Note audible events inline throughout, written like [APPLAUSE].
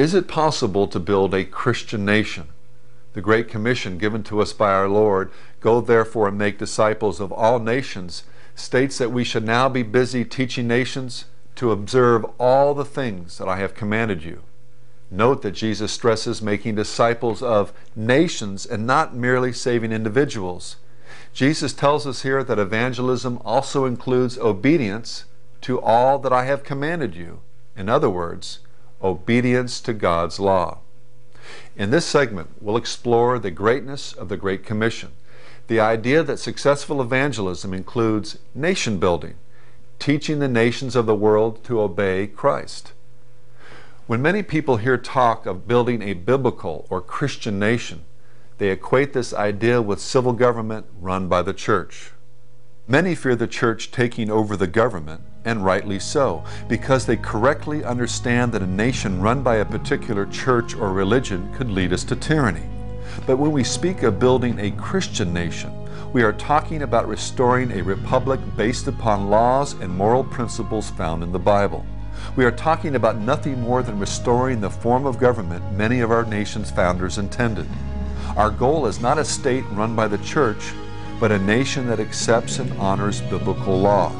Is it possible to build a Christian nation? The Great Commission given to us by our Lord, Go therefore and make disciples of all nations, states that we should now be busy teaching nations to observe all the things that I have commanded you. Note that Jesus stresses making disciples of nations and not merely saving individuals. Jesus tells us here that evangelism also includes obedience to all that I have commanded you. In other words, obedience to God's law. In this segment, we'll explore the greatness of the Great Commission, the idea that successful evangelism includes nation building, teaching the nations of the world to obey Christ. When many people hear talk of building a biblical or Christian nation, they equate this idea with civil government run by the church. Many fear the church taking over the government, and rightly so, because they correctly understand that a nation run by a particular church or religion could lead us to tyranny. But when we speak of building a Christian nation, we are talking about restoring a republic based upon laws and moral principles found in the Bible. We are talking about nothing more than restoring the form of government many of our nation's founders intended. Our goal is not a state run by the church, but a nation that accepts and honors biblical law.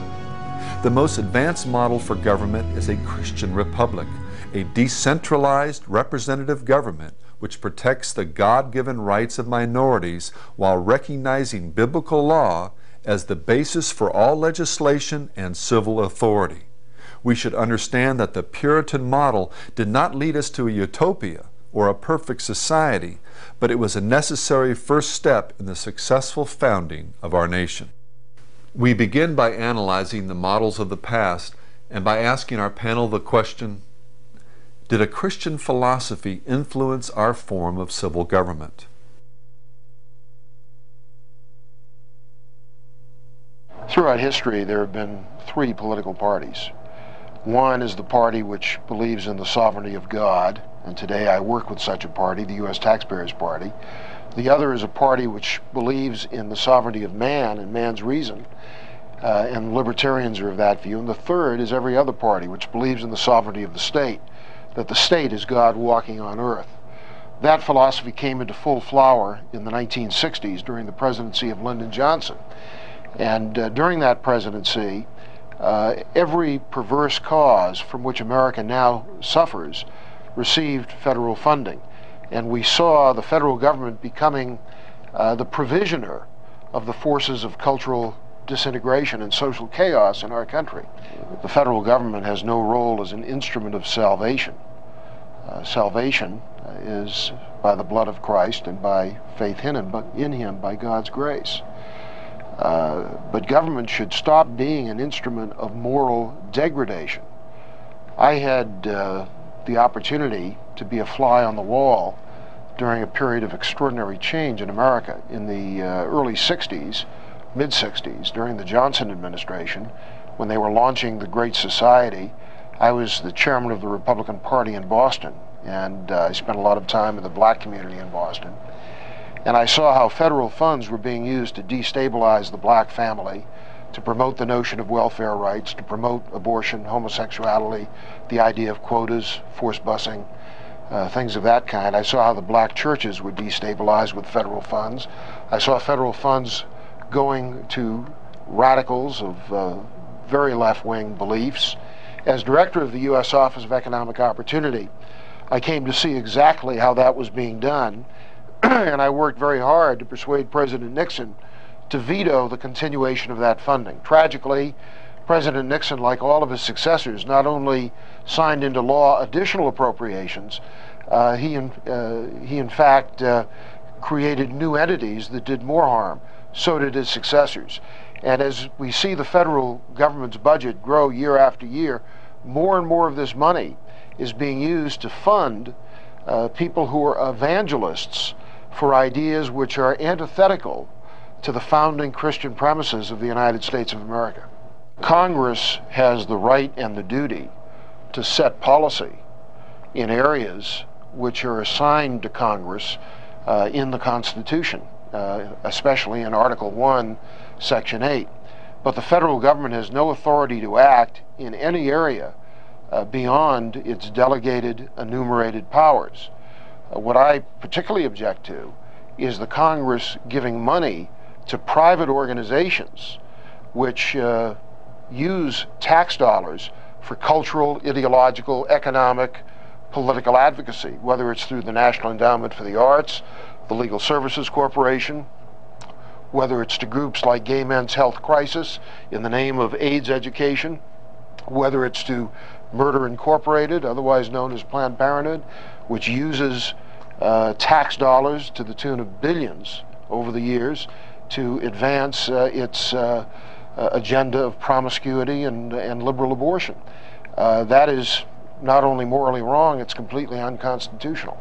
The most advanced model for government is a Christian republic, a decentralized representative government which protects the God given rights of minorities while recognizing biblical law as the basis for all legislation and civil authority. We should understand that the Puritan model did not lead us to a utopia or a perfect society, but it was a necessary first step in the successful founding of our nation. We begin by analyzing the models of the past and by asking our panel the question did a Christian philosophy influence our form of civil government? Throughout history, there have been three political parties. One is the party which believes in the sovereignty of God, and today I work with such a party, the U.S. Taxpayers Party. The other is a party which believes in the sovereignty of man and man's reason, uh, and libertarians are of that view. And the third is every other party which believes in the sovereignty of the state that the state is God walking on earth. That philosophy came into full flower in the 1960s during the presidency of Lyndon Johnson. And uh, during that presidency, uh, every perverse cause from which America now suffers received federal funding. And we saw the federal government becoming uh, the provisioner of the forces of cultural disintegration and social chaos in our country. The federal government has no role as an instrument of salvation. Uh, salvation uh, is by the blood of Christ and by faith in him, but in him by God's grace. Uh, but government should stop being an instrument of moral degradation. I had uh, the opportunity to be a fly on the wall during a period of extraordinary change in America in the uh, early 60s mid 60s during the Johnson administration when they were launching the Great Society. I was the chairman of the Republican Party in Boston, and uh, I spent a lot of time in the black community in Boston. And I saw how federal funds were being used to destabilize the black family, to promote the notion of welfare rights, to promote abortion, homosexuality, the idea of quotas, forced busing, uh, things of that kind. I saw how the black churches were destabilized with federal funds. I saw federal funds going to radicals of uh, very left wing beliefs. As director of the U.S. Office of Economic Opportunity, I came to see exactly how that was being done, [CLEARS THROAT] and I worked very hard to persuade President Nixon to veto the continuation of that funding. Tragically, President Nixon, like all of his successors, not only signed into law additional appropriations, uh, he, in, uh, he in fact uh, created new entities that did more harm so did his successors. And as we see the federal government's budget grow year after year, more and more of this money is being used to fund uh, people who are evangelists for ideas which are antithetical to the founding Christian premises of the United States of America. Congress has the right and the duty to set policy in areas which are assigned to Congress uh, in the Constitution uh, especially in Article 1, Section 8. But the federal government has no authority to act in any area uh, beyond its delegated enumerated powers. Uh, what I particularly object to is the Congress giving money to private organizations which uh, use tax dollars for cultural, ideological, economic, political advocacy, whether it's through the National Endowment for the Arts, the Legal Services Corporation, whether it's to groups like Gay Men's Health Crisis in the name of AIDS education, whether it's to Murder Incorporated, otherwise known as Planned Parenthood, which uses uh, tax dollars to the tune of billions over the years to advance uh, its uh, agenda of promiscuity and, and liberal abortion. Uh, that is not only morally wrong, it's completely unconstitutional.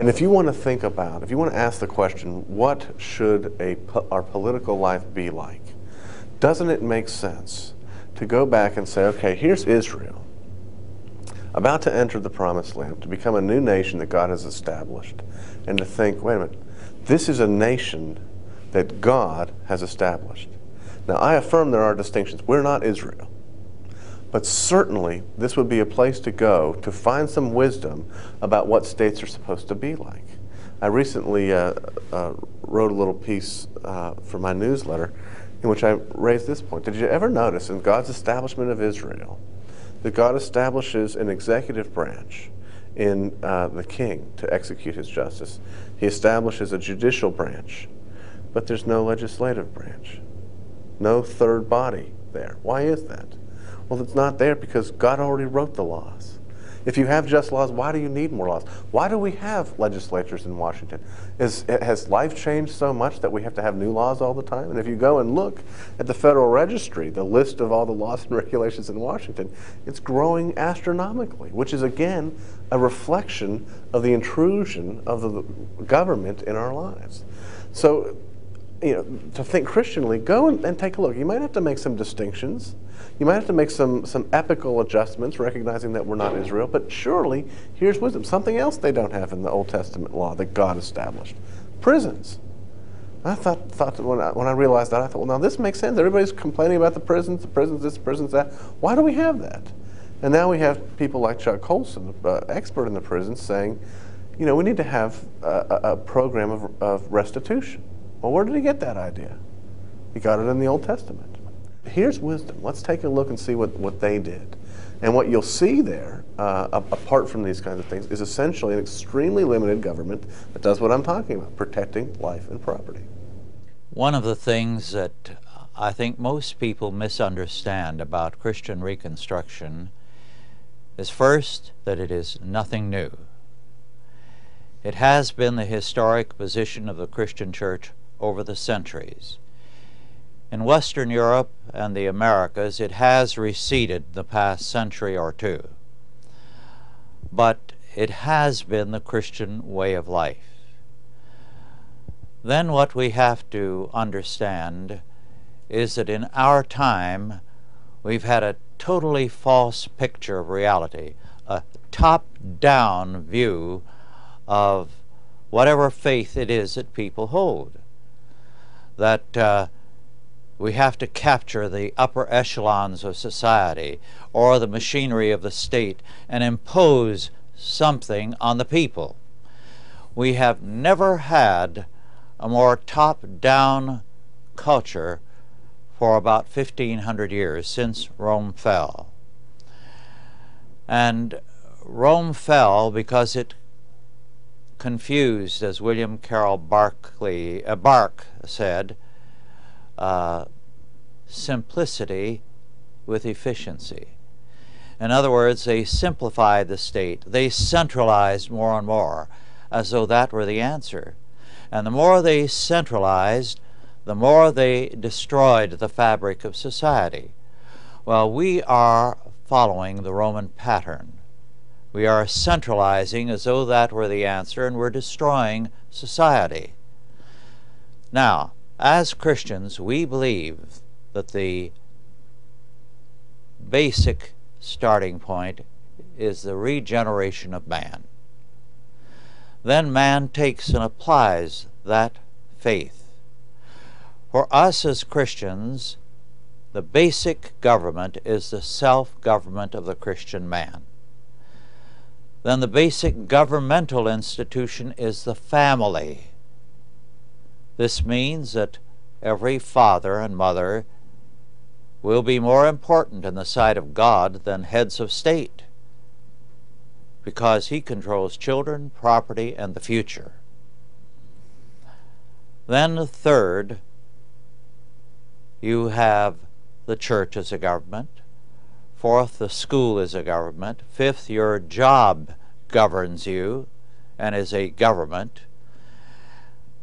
And if you want to think about, if you want to ask the question, what should a, our political life be like? Doesn't it make sense to go back and say, okay, here's Israel, about to enter the promised land, to become a new nation that God has established, and to think, wait a minute, this is a nation that God has established. Now, I affirm there are distinctions. We're not Israel. But certainly, this would be a place to go to find some wisdom about what states are supposed to be like. I recently uh, uh, wrote a little piece uh, for my newsletter in which I raised this point. Did you ever notice in God's establishment of Israel that God establishes an executive branch in uh, the king to execute his justice? He establishes a judicial branch, but there's no legislative branch, no third body there. Why is that? Well, it's not there because God already wrote the laws. If you have just laws, why do you need more laws? Why do we have legislatures in Washington? Is, has life changed so much that we have to have new laws all the time? And if you go and look at the Federal Registry, the list of all the laws and [LAUGHS] regulations in Washington, it's growing astronomically, which is again a reflection of the intrusion of the government in our lives. So, you know, to think Christianly, go and, and take a look. You might have to make some distinctions. You might have to make some, some epical adjustments, recognizing that we're not Israel, but surely here's wisdom. Something else they don't have in the Old Testament law that God established prisons. I thought, thought when, I, when I realized that, I thought, well, now this makes sense. Everybody's complaining about the prisons, the prisons this, the prisons that. Why do we have that? And now we have people like Chuck Colson, uh, expert in the prisons, saying, you know, we need to have a, a program of, of restitution. Well, where did he get that idea? He got it in the Old Testament here's wisdom. Let's take a look and see what, what they did. And what you'll see there, uh, apart from these kinds of things, is essentially an extremely limited government that does what I'm talking about protecting life and property. One of the things that I think most people misunderstand about Christian Reconstruction is first that it is nothing new. It has been the historic position of the Christian Church over the centuries. In Western Europe and the Americas, it has receded the past century or two. But it has been the Christian way of life. Then what we have to understand is that in our time we've had a totally false picture of reality, a top-down view of whatever faith it is that people hold. That uh, we have to capture the upper echelons of society or the machinery of the state and impose something on the people. We have never had a more top-down culture for about 1500 years since Rome fell. And Rome fell because it confused, as William Carroll Barclay, uh, Bark said, uh, simplicity with efficiency. In other words, they simplified the state. They centralized more and more, as though that were the answer. And the more they centralized, the more they destroyed the fabric of society. Well, we are following the Roman pattern. We are centralizing as though that were the answer, and we're destroying society. Now, as Christians, we believe that the basic starting point is the regeneration of man. Then man takes and applies that faith. For us as Christians, the basic government is the self government of the Christian man. Then the basic governmental institution is the family. This means that every father and mother will be more important in the sight of God than heads of state because he controls children, property, and the future. Then, third, you have the church as a government. Fourth, the school is a government. Fifth, your job governs you and is a government.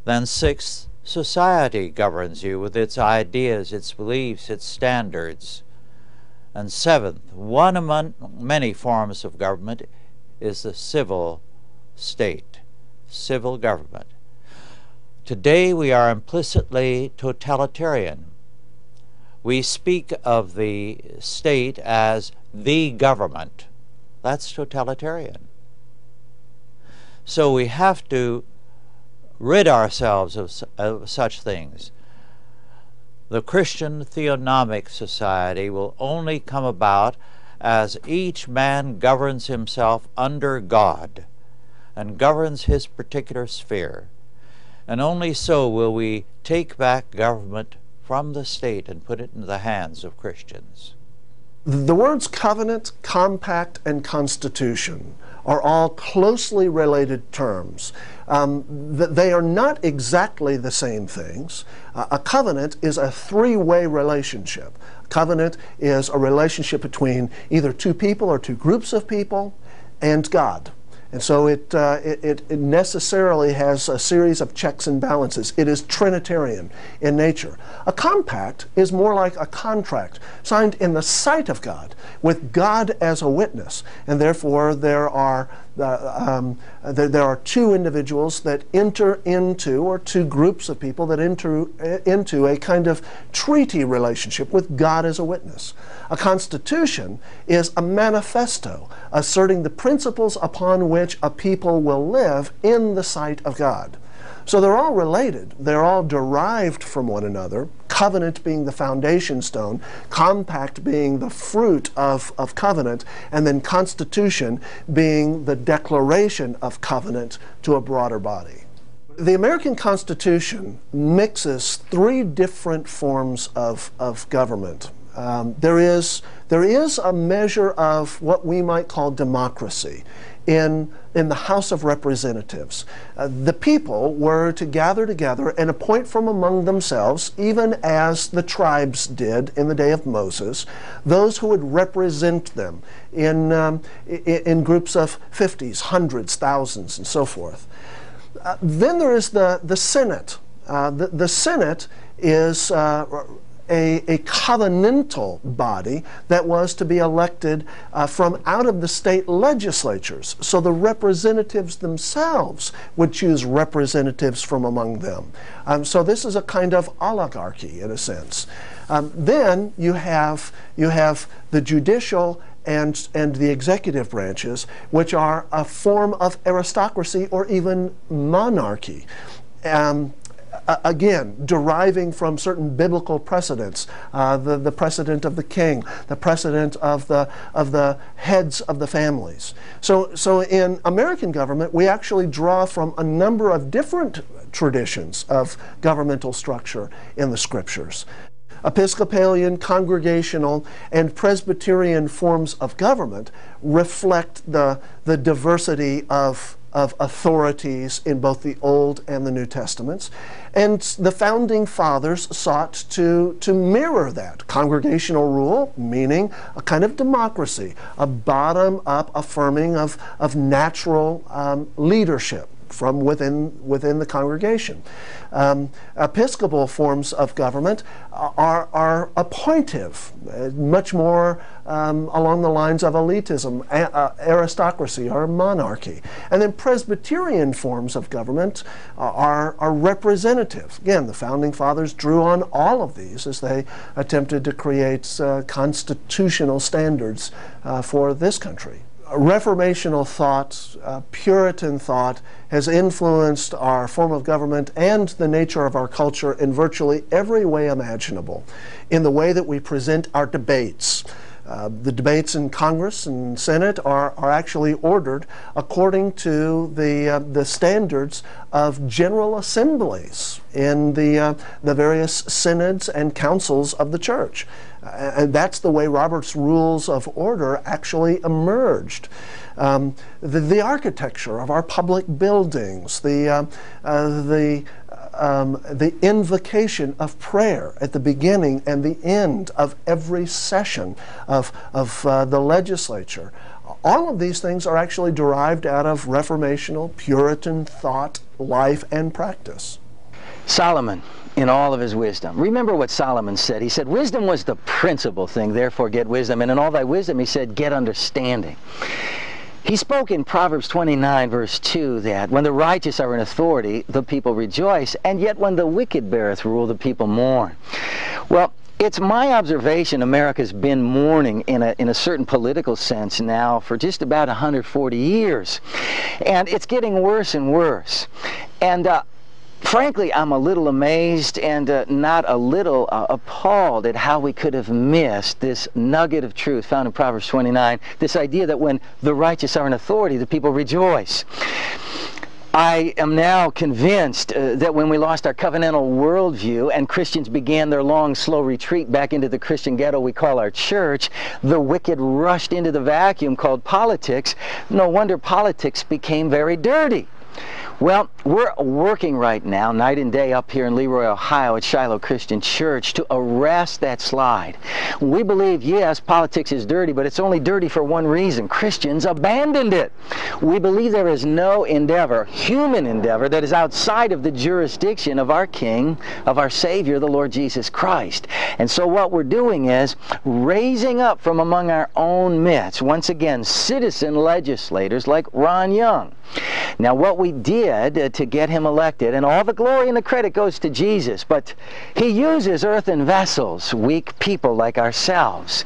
Then, sixth, society governs you with its ideas, its beliefs, its standards. And seventh, one among many forms of government is the civil state, civil government. Today we are implicitly totalitarian. We speak of the state as the government. That's totalitarian. So we have to rid ourselves of, of such things. The Christian theonomic society will only come about as each man governs himself under God and governs his particular sphere. And only so will we take back government from the state and put it in the hands of Christians. The words covenant, compact, and constitution are all closely related terms. Um, they are not exactly the same things. Uh, a covenant is a three way relationship. A covenant is a relationship between either two people or two groups of people and God. And so it, uh, it, it, necessarily has a series of checks and balances. It is Trinitarian in nature. A compact is more like a contract signed in the sight of God with God as a witness. And therefore, there are uh, um, there, there, are two individuals that enter into, or two groups of people that enter uh, into a kind of treaty relationship with God as a witness. A constitution is a manifesto asserting the principles upon which a people will live in the sight of God. So they're all related. They're all derived from one another. Covenant being the foundation stone, compact being the fruit of, of covenant, and then constitution being the declaration of covenant to a broader body. The American Constitution mixes three different forms of, of government. Um, there, is, there is a measure of what we might call democracy in, in the House of Representatives. Uh, the people were to gather together and appoint from among themselves, even as the tribes did in the day of Moses, those who would represent them in, um, in, in, groups of 50s, hundreds, thousands, and so forth. Uh, then there is the, the Senate. Uh, the, the Senate is uh, a, a covenantal body that was to be elected uh, from out of the state legislatures. So the representatives themselves would choose representatives from among them. Um, so this is a kind of oligarchy in a sense. Um, then you have, you have the judicial and, and the executive branches, which are a form of aristocracy or even monarchy. Um, again, deriving from certain biblical precedents, uh, the, the precedent of the king, the precedent of the, of the heads of the families. So, so in American government, we actually draw from a number of different traditions of governmental structure in the scriptures. Episcopalian, congregational, and Presbyterian forms of government reflect the, the diversity of of authorities in both the Old and the New Testaments. And the founding fathers sought to, to mirror that. Congregational rule, meaning a kind of democracy, a bottom up affirming of, of natural um, leadership from within, within the congregation. Um, Episcopal forms of government are, are appointive, uh, much more um, along the lines of elitism, uh, aristocracy, or monarchy. And then Presbyterian forms of government are, are representative. Again, the Founding Fathers drew on all of these as they attempted to create uh, constitutional standards uh, for this country. Reformational thought, uh, Puritan thought, has influenced our form of government and the nature of our culture in virtually every way imaginable. In the way that we present our debates, Uh, the debates in Congress and Senate are, are actually ordered according to the, uh, the standards of general assemblies in the, uh, the various synods and councils of the church. And that's the way Robert's Rules of Order actually emerged. Um, the, the, architecture of our public buildings, the, uh, uh, the um, the invocation of prayer at the beginning and the end of every session of, of uh, the legislature. All of these things are actually derived out of Reformational Puritan thought, life, and practice. Solomon, in all of his wisdom. Remember what Solomon said. He said, Wisdom was the principal thing, therefore get wisdom. And in all thy wisdom, he said, get understanding. He spoke in Proverbs 29, verse 2, that when the righteous are in authority, the people rejoice, and yet when the wicked beareth rule, the people mourn. Well, it's my observation America's been mourning in a, in a certain political sense now for just about 140 years. And it's getting worse and worse. And uh, frankly, I'm a little amazed and uh, not a little uh, appalled at how we could have missed this nugget of truth found in Proverbs 29, this idea that when the righteous are in authority, the people rejoice. I am now convinced uh, that when we lost our covenantal worldview and Christians began their long, slow retreat back into the Christian ghetto we call our church, the wicked rushed into the vacuum called politics. No wonder politics became very dirty. Well, we're working right now, night and day, up here in Leroy, Ohio, at Shiloh Christian Church to arrest that slide. We believe, yes, politics is dirty, but it's only dirty for one reason Christians abandoned it. We believe there is no endeavor, human endeavor, that is outside of the jurisdiction of our King, of our Savior, the Lord Jesus Christ. And so, what we're doing is raising up from among our own midst, once again, citizen legislators like Ron Young. Now, what we did uh, to get him elected, and all the glory and the credit goes to Jesus, but he uses earthen vessels, weak people like ourselves.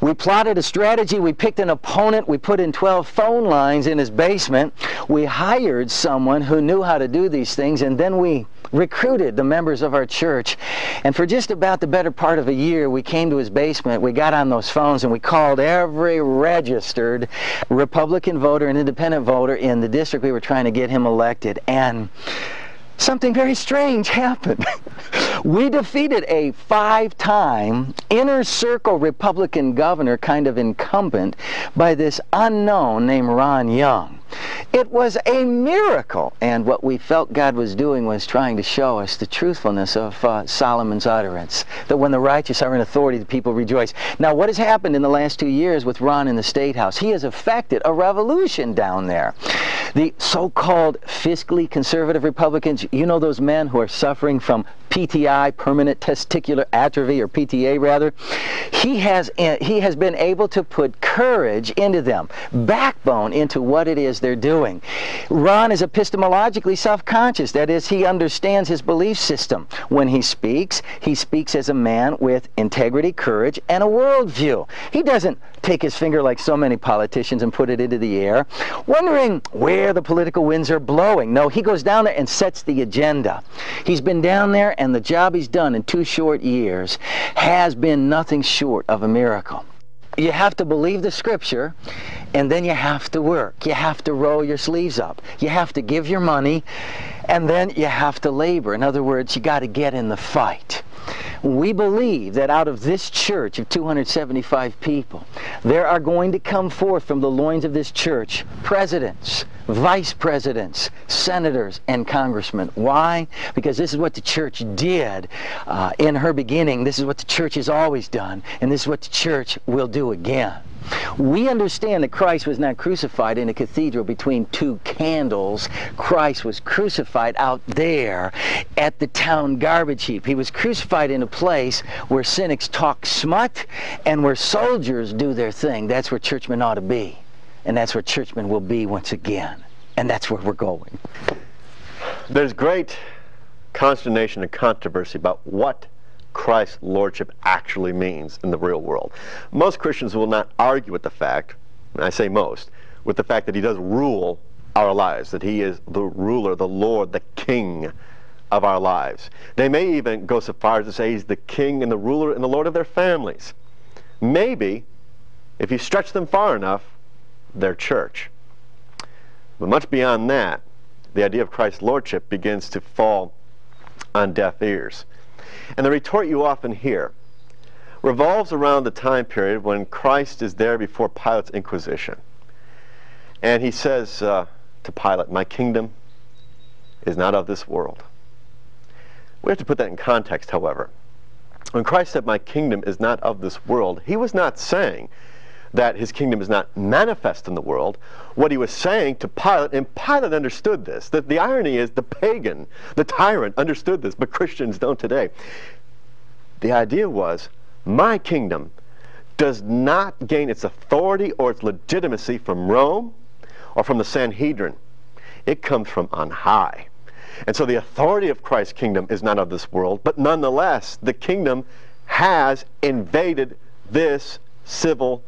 We plotted a strategy, we picked an opponent, we put in 12 phone lines in his basement, we hired someone who knew how to do these things, and then we recruited the members of our church. And for just about the better part of a year, we came to his basement, we got on those phones, and we called every registered Republican voter and independent voter in the district we were trying to get him elected. And something very strange [LAUGHS] happened. We defeated a five time inner circle Republican governor, kind of incumbent, by this unknown named Ron Young. It was a miracle. And what we felt God was doing was trying to show us the truthfulness of uh, Solomon's utterance that when the righteous are in authority, the people rejoice. Now, what has happened in the last two years with Ron in the State House? He has effected a revolution down there. The so called fiscally conservative Republicans, you know, those men who are suffering from PTI, permanent testicular atrophy, or PTA rather, he has, uh, he has been able to put courage into them, backbone into what it is they're doing. Ron is epistemologically self conscious. That is, he understands his belief system. When he speaks, he speaks as a man with integrity, courage, and a worldview. He doesn't take his finger like so many politicians and put it into the air, wondering where the political winds are blowing. No, he goes down there and sets the agenda. He's been down there, and the job he's done in two short years has been nothing short of a miracle you have to believe the scripture and then you have to work. You have to roll your sleeves up. You have to give your money and then you have to labor. In other words, you got to get in the fight. We believe that out of this church of 275 people, there are going to come forth from the loins of this church presidents, vice presidents, senators, and congressmen. Why? Because this is what the church did uh, in her beginning. This is what the church has always done, and this is what the church will do again. We understand that Christ was not crucified in a cathedral between two candles. Christ was crucified out there at the town garbage heap. He was crucified in a place where cynics talk smut and where soldiers do their thing. That's where churchmen ought to be. And that's where churchmen will be once again. And that's where we're going. There's great consternation and controversy about what Christ's lordship actually means in the real world. Most Christians will not argue with the fact, and I say most, with the fact that he does rule our lives, that he is the ruler, the Lord, the king of our lives. They may even go so far as to say he's the king and the ruler and the Lord of their families. Maybe If you stretch them far enough, they're church. But much beyond that, the idea of Christ's lordship begins to fall on deaf ears. And the retort you often hear revolves around the time period when Christ is there before Pilate's inquisition. And he says uh, to Pilate, My kingdom is not of this world. We have to put that in context, however. When Christ said, My kingdom is not of this world, he was not saying that his kingdom is not manifest in the world. What he was saying to Pilate, and Pilate understood this, that the irony is the pagan, the tyrant, understood this, but Christians don't today. The idea was, my kingdom does not gain its authority or its legitimacy from Rome or from the Sanhedrin. It comes from on high. And so the authority of Christ's kingdom is not of this world, but nonetheless, the kingdom has invaded this civil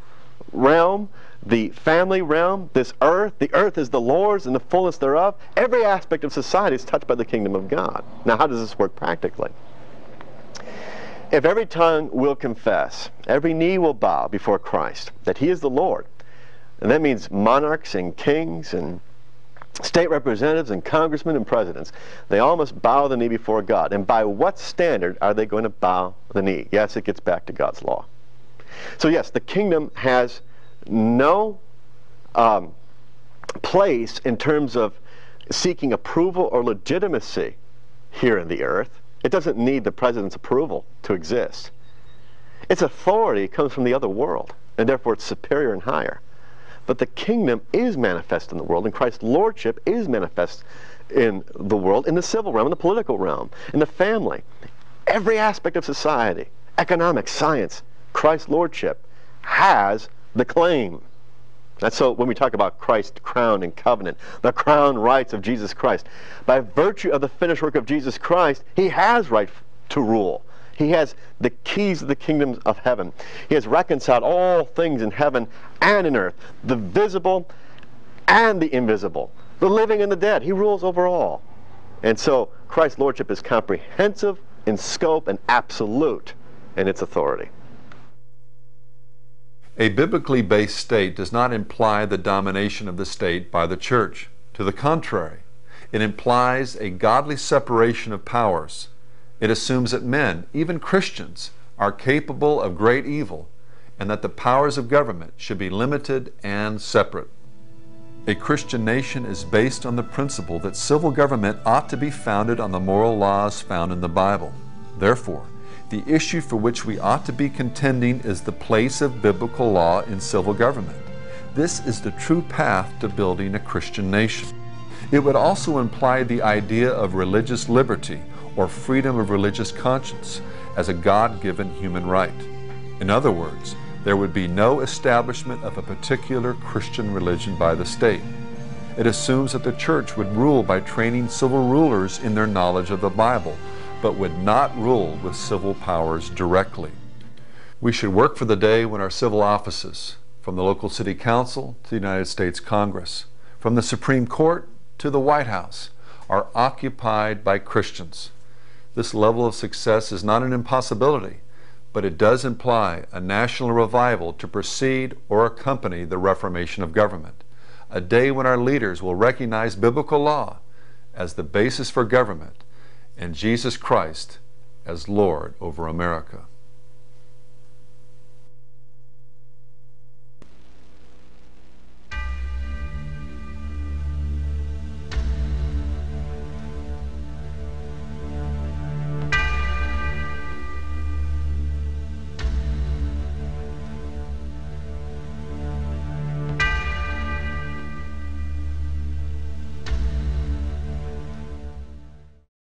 realm, the family realm, this earth. The earth is the Lord's and the fullness thereof. Every aspect of society is touched by the kingdom of God. Now, how does this work practically? If every tongue will confess, every knee will bow before Christ, that he is the Lord, and that means monarchs and kings and state representatives and congressmen and presidents, they all must bow the knee before God. And by what standard are they going to bow the knee? Yes, it gets back to God's law. So, yes, the kingdom has no um, place in terms of seeking approval or legitimacy here in the earth. It doesn't need the president's approval to exist. Its authority comes from the other world, and therefore it's superior and higher. But the kingdom is manifest in the world, and Christ's lordship is manifest in the world, in the civil realm, in the political realm, in the family, every aspect of society, economics, science, Christ's lordship has the claim. That's so when we talk about Christ's crown and covenant, the crown rights of Jesus Christ. By virtue of the finished work of Jesus Christ, he has right to rule. He has the keys of the kingdoms of heaven. He has reconciled all things in heaven and in earth, the visible and the invisible, the living and the dead. He rules over all. And so Christ's lordship is comprehensive in scope and absolute in its authority. A biblically based state does not imply the domination of the state by the church. To the contrary, it implies a godly separation of powers. It assumes that men, even Christians, are capable of great evil and that the powers of government should be limited and separate. A Christian nation is based on the principle that civil government ought to be founded on the moral laws found in the Bible. Therefore, the issue for which we ought to be contending is the place of biblical law in civil government. This is the true path to building a Christian nation. It would also imply the idea of religious liberty or freedom of religious conscience as a God given human right. In other words, there would be no establishment of a particular Christian religion by the state. It assumes that the church would rule by training civil rulers in their knowledge of the Bible but would not rule with civil powers directly. We should work for the day when our civil offices, from the local city council to the United States Congress, from the Supreme Court to the White House, are occupied by Christians. This level of success is not an impossibility, but it does imply a national revival to precede or accompany the reformation of government, a day when our leaders will recognize biblical law as the basis for government and Jesus Christ as Lord over America.